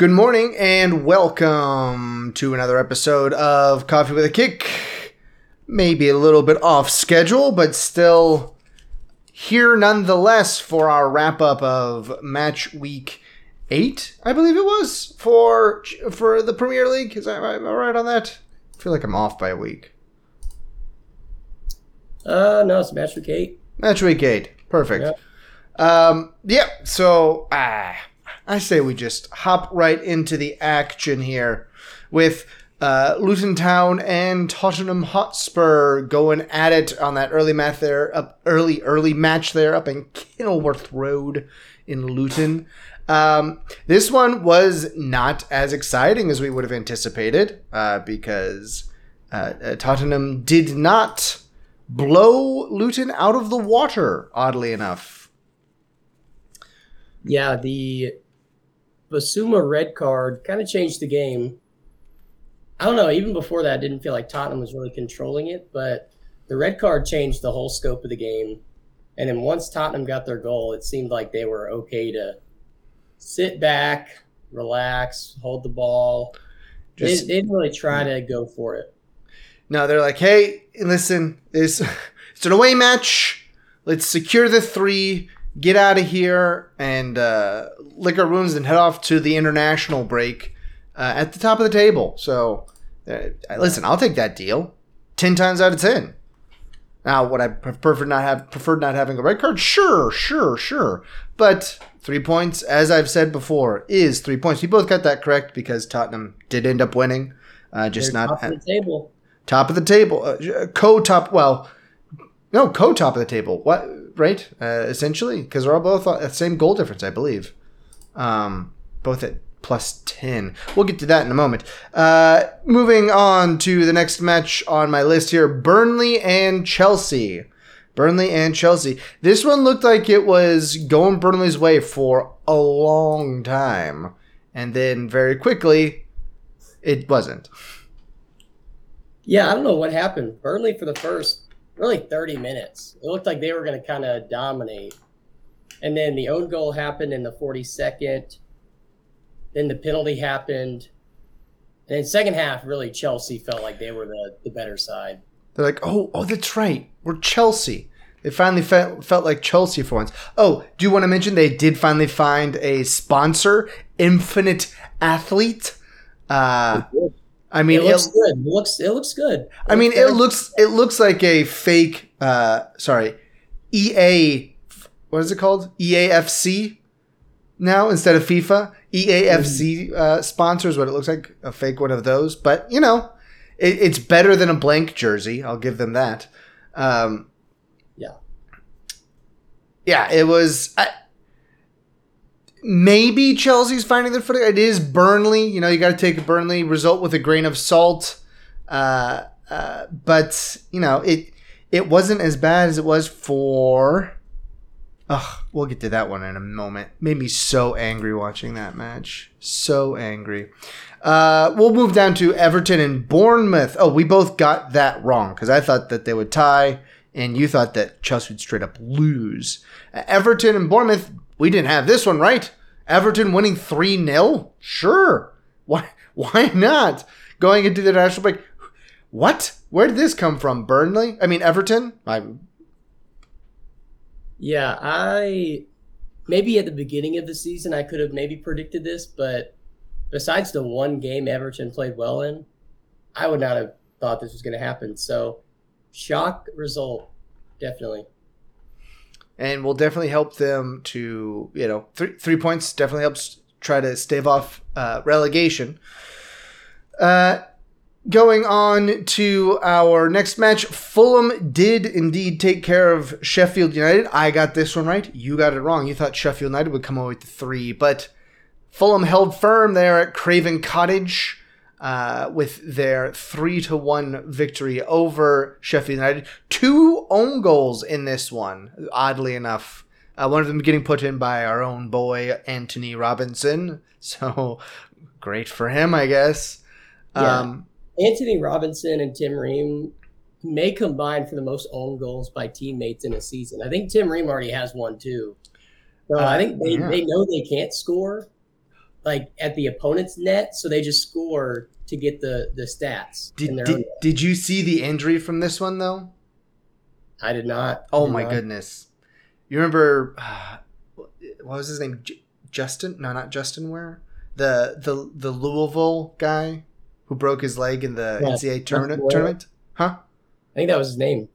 Good morning and welcome to another episode of Coffee with a Kick. Maybe a little bit off schedule, but still here nonetheless for our wrap up of match week eight, I believe it was for for the Premier League. Is that am I right on that? I feel like I'm off by a week. Uh, no, it's match week eight. Match week eight, perfect. Yep. Um, yeah. So ah, I say we just hop right into the action here with uh, Luton Town and Tottenham Hotspur going at it on that early match there, up early early match there up in Kenilworth Road in Luton. Um, this one was not as exciting as we would have anticipated uh, because uh, uh, Tottenham did not blow Luton out of the water. Oddly enough, Yeah, the Bissouma red card kind of changed the game. I don't know. Even before that, I didn't feel like Tottenham was really controlling it, but the red card changed the whole scope of the game. And then once Tottenham got their goal, it seemed like they were okay to sit back, relax, hold the ball. They, Just- they didn't really try to go for it. No, they're like, hey, listen, it's, it's an away match. Let's secure the three, get out of here, and uh, lick our wounds and head off to the international break uh, at the top of the table. So, uh, listen, I'll take that deal. Ten times out of ten. Now, would I prefer not have preferred not having a red card? Sure, sure, sure. But three points, as I've said before, is three points. You both got that correct because Tottenham did end up winning, uh, just They're not top of the table. top of the table, uh, co-top. Well, no, co-top of the table. What? Right? Uh, essentially, because they're all both at the same goal difference, I believe. Um, both at plus ten. We'll get to that in a moment. Uh, moving on to the next match on my list here: Burnley and Chelsea. Burnley and Chelsea. This one looked like it was going Burnley's way for a long time, and then very quickly, it wasn't. Yeah, I don't know what happened. Burnley for the first really 30 minutes. It looked like they were going to kind of dominate. And then the own goal happened in the 42nd. Then the penalty happened. And then second half, really Chelsea felt like they were the, the better side. They're like, oh, oh, that's right. We're Chelsea. They finally felt felt like Chelsea for once. Oh, do you want to mention they did finally find a sponsor, Infinite Athlete? Uh, I mean, it looks it- good. It looks it looks good. I mean, it looks it looks like a fake. Uh, sorry, EA. What is it called? EAFC now instead of FIFA. EAFC uh, sponsors what it looks like a fake one of those, but you know, it, it's better than a blank jersey. I'll give them that. Um, Yeah. yeah, it was. I, maybe Chelsea's finding their footing. It is Burnley. You know, you got to take a Burnley result with a grain of salt. Uh, uh, but you know, it it wasn't as bad as it was for. Ugh, we'll get to that one in a moment. Made me so angry watching that match. So angry. Uh, we'll move down to Everton and Bournemouth. Oh, we both got that wrong because I thought that they would tie, and you thought that Chelsea would straight up lose. Uh, Everton and Bournemouth, we didn't have this one right. Everton winning 3 0? Sure. Why, why not? Going into the national break. What? Where did this come from? Burnley? I mean, Everton? I, Yeah, I maybe at the beginning of the season I could have maybe predicted this, but besides the one game Everton played well in, I would not have thought this was going to happen. So, shock result, definitely. And will definitely help them to you know three three points definitely helps try to stave off uh, relegation. Uh, going on to our next match, Fulham did indeed take care of Sheffield United. I got this one right. You got it wrong. You thought Sheffield United would come away with the three, but Fulham held firm there at Craven Cottage. Uh, with their three to one victory over Sheffield United, two own goals in this one. Oddly enough, uh, one of them getting put in by our own boy Anthony Robinson. So great for him, I guess. Yeah. Um, Anthony Robinson and Tim Ream may combine for the most own goals by teammates in a season. I think Tim Ream already has one too. So I think they, yeah. they know they can't score. Like at the opponent's net, so they just score to get the the stats. Did, did, did you see the injury from this one though? I did not. Oh did my not. goodness! You remember uh, what was his name? J- Justin? No, not Justin. Ware. The the the Louisville guy who broke his leg in the Yeah, NCAA tournament. Tournament? Huh? I think that was his name.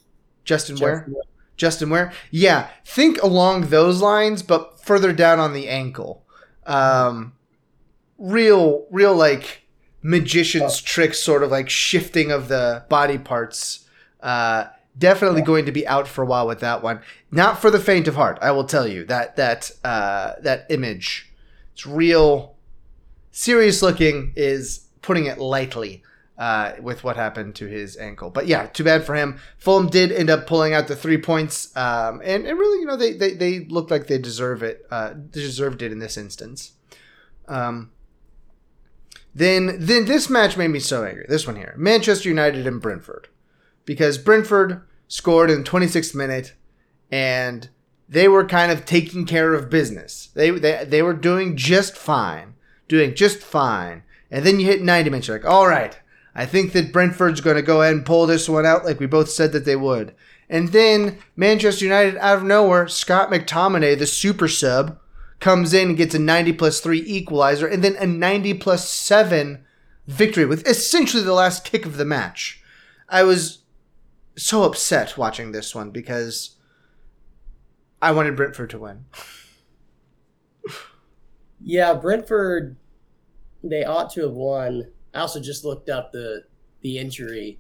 Justin Ware. Justin Justin Ware. Yeah, think along those lines, but further down on the ankle. Um, real, real like magician's trick, sort of like shifting of the body parts. Uh, definitely going to be out for a while with that one. Not for the faint of heart, I will tell you that that uh, that image. It's real, serious looking. Is putting it lightly. Uh, with what happened to his ankle, but yeah, too bad for him. Fulham did end up pulling out the three points, um, and, and really, you know, they, they, they looked like they deserve it, uh, deserved it in this instance. Um, then then this match made me so angry. This one here, Manchester United and Brentford, because Brentford scored in the 26th minute, and they were kind of taking care of business. They they they were doing just fine, doing just fine. And then you hit 90 minutes, you're like, all right, I think that Brentford's going to go ahead and pull this one out like we both said that they would. And then Manchester United, out of nowhere, Scott McTominay, the super sub, comes in and gets a 90 plus 3 equalizer and then a 90 plus 7 victory with essentially the last kick of the match. I was so upset watching this one because I wanted Brentford to win. Yeah, Brentford. They ought to have won. I also just looked up the the injury.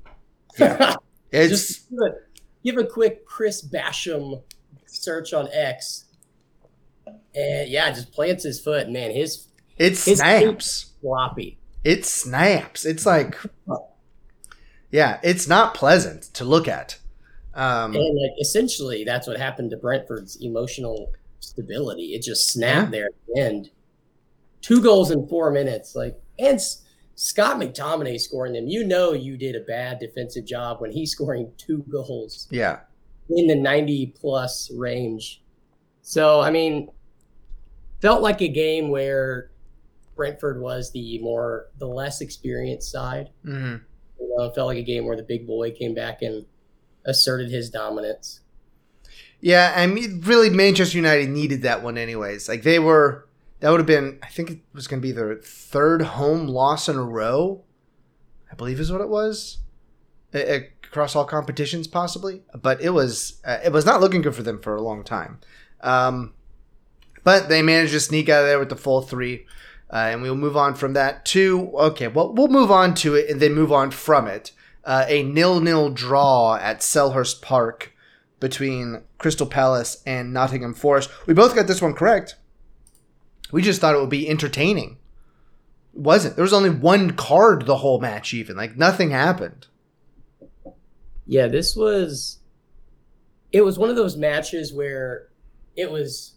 It's just give a, give a quick Chris Basham search on X, and yeah, just plants his foot. Man, his it his snaps. floppy. It snaps. It's like Yeah, it's not pleasant to look at. Um And like essentially, that's what happened to Brentford's emotional stability. It just snapped there at the end. Two goals in four minutes. Like and S- Scott McTominay scoring them. You know you did a bad defensive job when he's scoring two goals yeah. in the 90 plus range. So I mean, felt like a game where Brentford was the more the less experienced side. Mhm. You know, it felt like a game where the big boy came back and asserted his dominance. Yeah, I mean, really, Manchester United needed that one anyways. Like they were, that would have been. I think it was going to be their third home loss in a row. I believe is what it was, across all competitions, possibly. But it was, uh, it was not looking good for them for a long time. Um, but they managed to sneak out of there with the full three, uh, and we'll move on from that to okay. Well, we'll move on to it and then move on from it. Uh, a nil-nil draw at Selhurst Park between Crystal Palace and Nottingham Forest. We both got this one correct. We just thought it would be entertaining. It wasn't. There was only one card the whole match, even. Like, nothing happened. Yeah, this was it was one of those matches where it was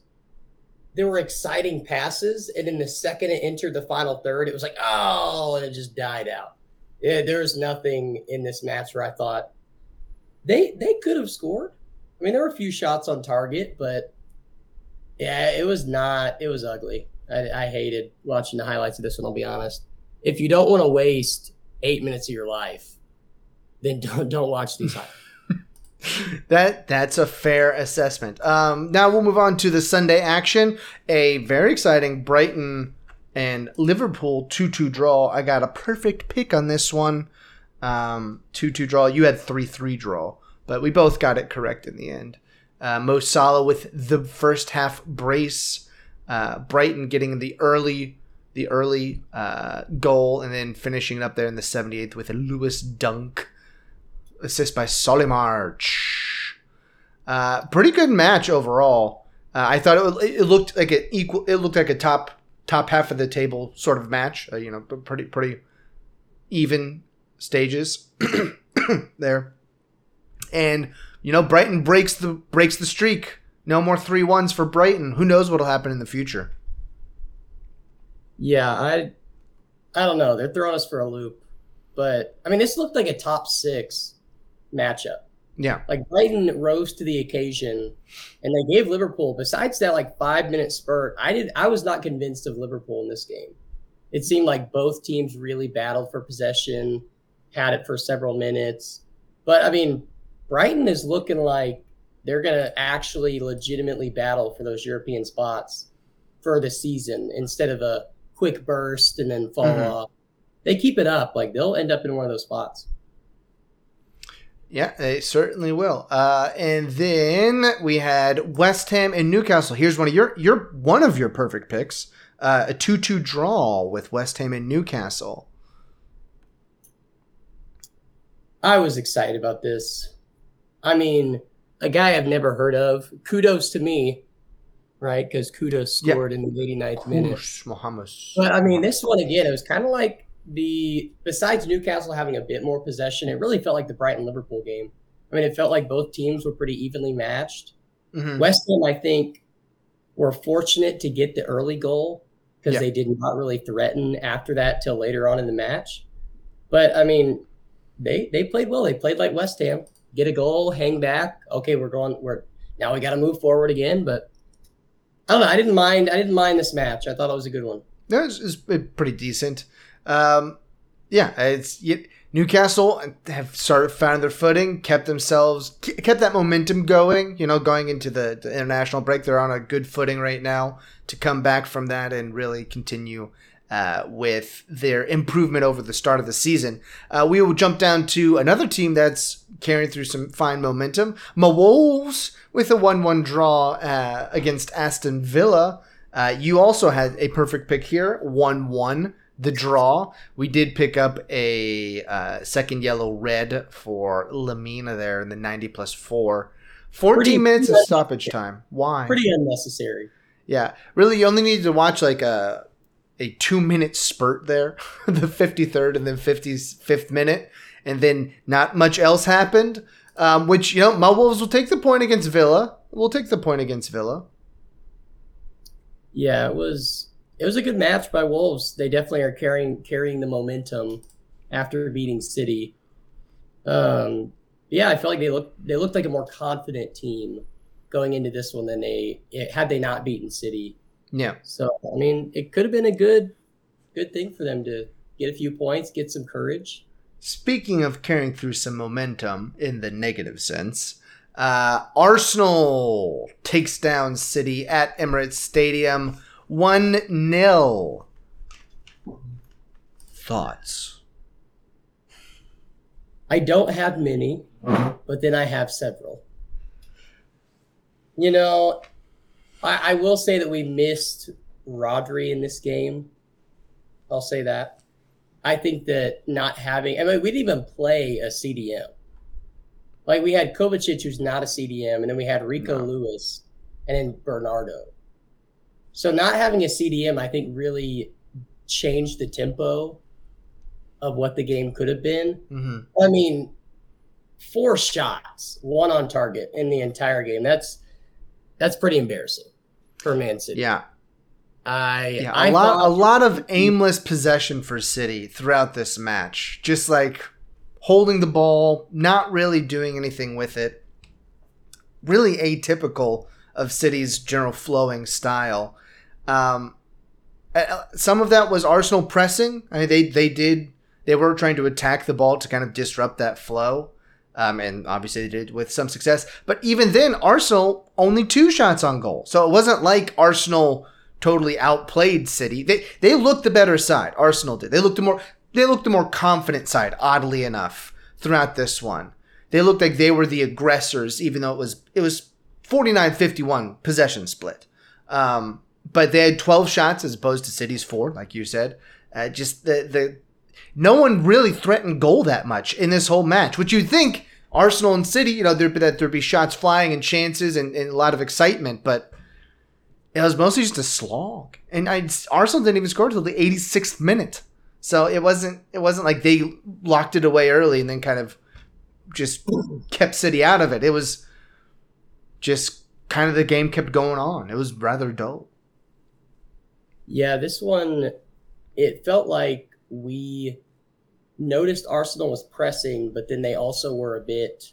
there were exciting passes and then the second it entered the final third it was like oh and it just died out. Yeah, there was nothing in this match where I thought they they could have scored. I mean, there were a few shots on target, but yeah, it was not. It was ugly. I, I hated watching the highlights of this one. I'll be honest. If you don't want to waste eight minutes of your life, then don't don't watch these highlights. That that's a fair assessment. Um, now we'll move on to the Sunday action. A very exciting Brighton and Liverpool two-two draw. I got a perfect pick on this one. Um, two-two draw. You had three-three draw, but we both got it correct in the end. Uh, Mo Salah with the first half brace. Uh, Brighton getting the early the early uh, goal and then finishing it up there in the 78th with a Lewis Dunk assist by Solly March. Uh, pretty good match overall. Uh, I thought it, it looked like an equal. It looked like a top top half of the table sort of match. Uh, you know, pretty pretty even stages there. And you know, Brighton breaks the breaks the streak. No more three ones for Brighton. Who knows what'll happen in the future? Yeah, I I don't know. They're throwing us for a loop. But I mean, this looked like a top six matchup. Yeah. Like Brighton rose to the occasion and they gave Liverpool, besides that like five minute spurt, I did I was not convinced of Liverpool in this game. It seemed like both teams really battled for possession, had it for several minutes. But I mean, Brighton is looking like they're gonna actually legitimately battle for those European spots for the season instead of a quick burst and then fall Mhm. off. They keep it up, like they'll end up in one of those spots. Yeah, they certainly will. Uh, and then we had West Ham and Newcastle. Here's one of your your one of your perfect picks. Uh, a two-two draw with West Ham and Newcastle. I was excited about this. I mean, a guy I've never heard of. Kudos to me, right? Because Kudus Yeah. scored in the 89th minute. Mohammed. But I mean, this one again, it was kind of like the besides Newcastle having a bit more possession, it really felt like the Brighton Liverpool game. I mean, it felt like both teams were pretty evenly matched. Mhm. West Ham, I think, were fortunate to get the early goal because Yeah. they did not really threaten after that till later on in the match. But I mean, they they played well. They played like West Ham. Get a goal, hang back. Okay, we're going. We're now we got to move forward again. But I don't know. I didn't mind. I didn't mind this match. I thought it was a good one. That was, is pretty decent. Um, yeah, it's Newcastle have started finding their footing, kept themselves, kept that momentum going. You know, going into the, the international break, they're on a good footing right now to come back from that and really continue uh, with their improvement over the start of the season. Uh, we will jump down to another team that's carrying through some fine momentum. Wolves with a one-one draw uh, against Aston Villa. Uh, you also had a perfect pick here, one-one the draw. We did pick up a uh, second yellow red for Lemina there in the 90 plus four. 14 Pretty- minutes of stoppage time. Why? Pretty unnecessary. Yeah, really, you only need to watch like a a two minute spurt there, the fifty third and then fifty fifth minute, and then not much else happened. Um, which you know, my Wolves will take the point against Villa. We'll take the point against Villa. Yeah, it was it was a good match by Wolves. They definitely are carrying carrying the momentum after beating City. Um, yeah, I felt like they looked they looked like a more confident team going into this one than they had they not beaten City. Yeah, So I mean, it could have been a good good thing for them to get a few points, get some courage. Speaking of carrying through some momentum in the negative sense, uh, Arsenal takes down City at Emirates Stadium 1 0. Thoughts? I don't have many, but then I have several. You know, I, I will say that we missed Rodri in this game. I'll say that. I think that not having, I mean, we didn't even play a CDM. Like we had Kovacic, who's not a CDM, and then we had Rico No. Lewis, and then Bernardo. So not having a CDM, I think, really changed the tempo of what the game could have been. hmm I mean, four shots, one on target in the entire game. That's that's pretty embarrassing for Man City. Yeah, I yeah. A I lot, a lot of aimless possession for City throughout this match. Just like holding the ball, not really doing anything with it. Really atypical of City's general flowing style. Um, uh, some of that was Arsenal pressing. I mean, they they did they were trying to attack the ball to kind of disrupt that flow, um, and obviously they did with some success. But even then, Arsenal only two shots on goal, so it wasn't like Arsenal totally outplayed City. They they looked the better side. Arsenal did. They looked the more they looked the more confident side. Oddly enough, throughout this one, they looked like they were the aggressors, even though it was it was 49-51 possession split. Um, but they had 12 shots as opposed to City's four, like you said. Uh, just the the no one really threatened goal that much in this whole match, which you'd think Arsenal and City, you know, there'd be that there'd be shots flying and chances and, and a lot of excitement, but it was mostly just a slog. And I, Arsenal didn't even score until the 86th minute, so it wasn't it wasn't like they locked it away early and then kind of just kept City out of it. It was just kind of the game kept going on. It was rather dull. Yeah, this one, it felt like we noticed Arsenal was pressing, but then they also were a bit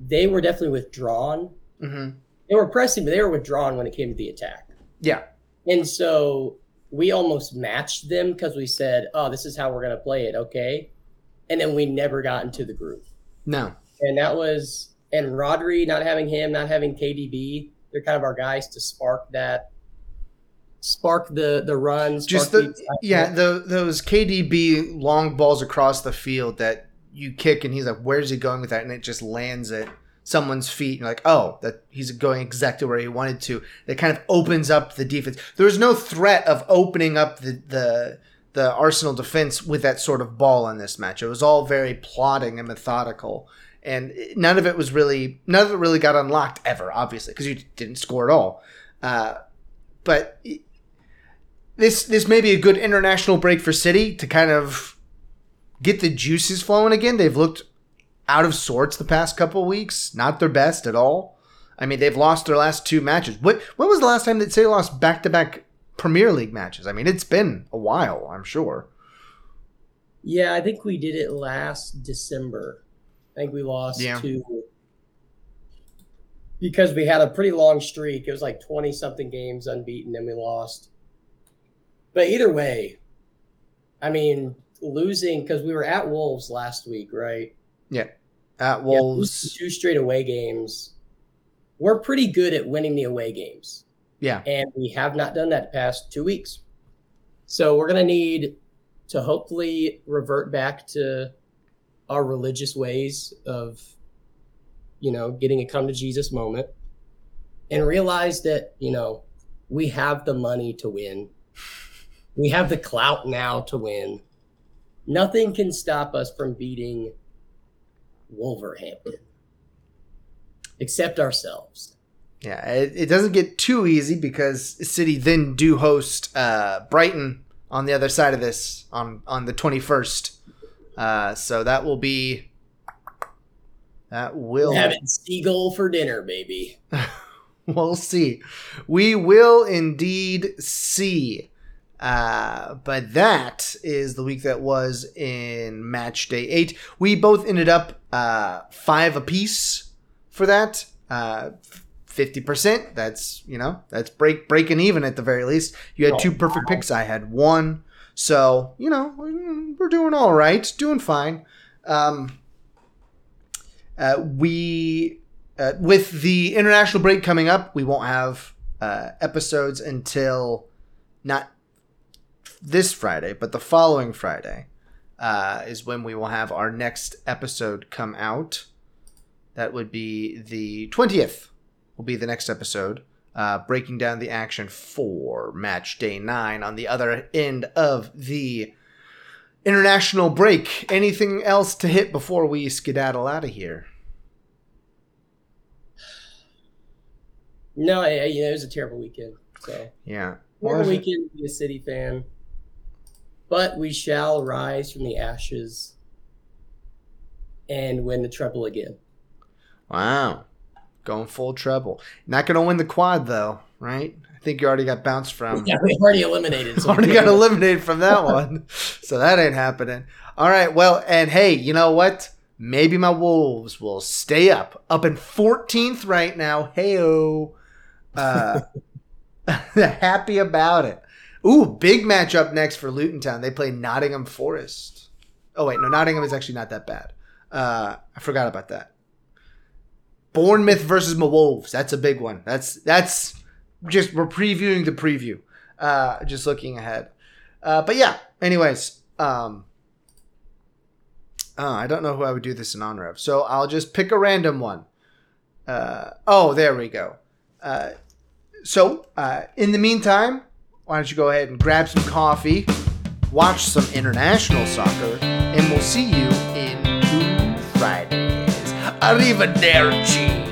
they were definitely withdrawn. Mm-hmm. They were pressing, but they were withdrawn when it came to the attack. Yeah. And so we almost matched them because we said, "Oh, this is how we're going to play it." Okay, and then we never got into the groove. No. And that was and Rodri not having him, not having KDB, they're kind of our guys to spark that, spark the the runs. Just the yeah the those KDB long balls across the field that you kick and he's like, where's he going with that? And it just lands at someone's feet. And you're like, oh, that he's going exactly where he wanted to. That kind of opens up the defense. There was no threat of opening up the the the Arsenal defense with that sort of ball in this match. It was all very plotting and methodical. And none of it was really, none of it really got unlocked ever, obviously, because you didn't score at all. Uh, but this this may be a good international break for City to kind of get the juices flowing again. They've looked out of sorts the past couple weeks, not their best at all. I mean, they've lost their last two matches. What when was the last time that City lost back to back Premier League matches? I mean, it's been a while, I'm sure. Yeah, I think we did it last December. I think we lost Yeah. to because we had a pretty long streak. It was like twenty something games unbeaten, and we lost. But either way, I mean, losing because we were at Wolves last week, right? Yeah, at Wolves, losing two straight away games. We're pretty good at winning the away games, yeah. and we have not done that the past two weeks. So we're gonna need to hopefully revert back to our religious ways of, you know, getting a come to Jesus moment, and realize that you know we have the money to win, we have the clout now to win. Nothing can stop us from beating Wolverhampton, except ourselves. Yeah, it, it doesn't get too easy because City then do host uh, Brighton on the other side of this on on the twenty first. Uh, so that will be that will having seagull for dinner, baby. we'll see. We will indeed see. Uh, but that is the week that was in match day eight. We both ended up uh, five apiece for that. Uh, Fifty percent. That's you know that's break breaking even at the very least. You had two perfect picks. I had one. So you know we're doing all right, doing fine. Um, uh, we uh, with the international break coming up, we won't have uh, episodes until not this Friday, but the following Friday uh, is when we will have our next episode come out. That would be the twentieth. Will be the next episode, uh, breaking down the action for match day nine on the other end of the international break. Anything else to hit before we skedaddle out of here? No, I, you know, it was a terrible weekend. So Yeah. terrible weekend to be a City fan, but we shall rise from the ashes and win the treble again. Wow. Going full treble. Not going to win the quad, though, right? I think you already got bounced from. Yeah, we already eliminated. So already got eliminated from that one. so that ain't happening. All right. Well, and hey, you know what? Maybe my Wolves will stay up. Up in 14th right now. Heyo. Uh, happy about it. Ooh, big matchup next for Luton Town. They play Nottingham Forest. Oh, wait. No, Nottingham is actually not that bad. Uh, I forgot about that. Bournemouth versus Wolves. That's a big one. That's that's just we're previewing the preview. Uh, just looking ahead. Uh, but yeah. Anyways, um, uh, I don't know who I would do this in honor of, so I'll just pick a random one. Uh, oh, there we go. Uh, so uh, in the meantime, why don't you go ahead and grab some coffee, watch some international soccer, and we'll see you in two Fridays. Arrivederci.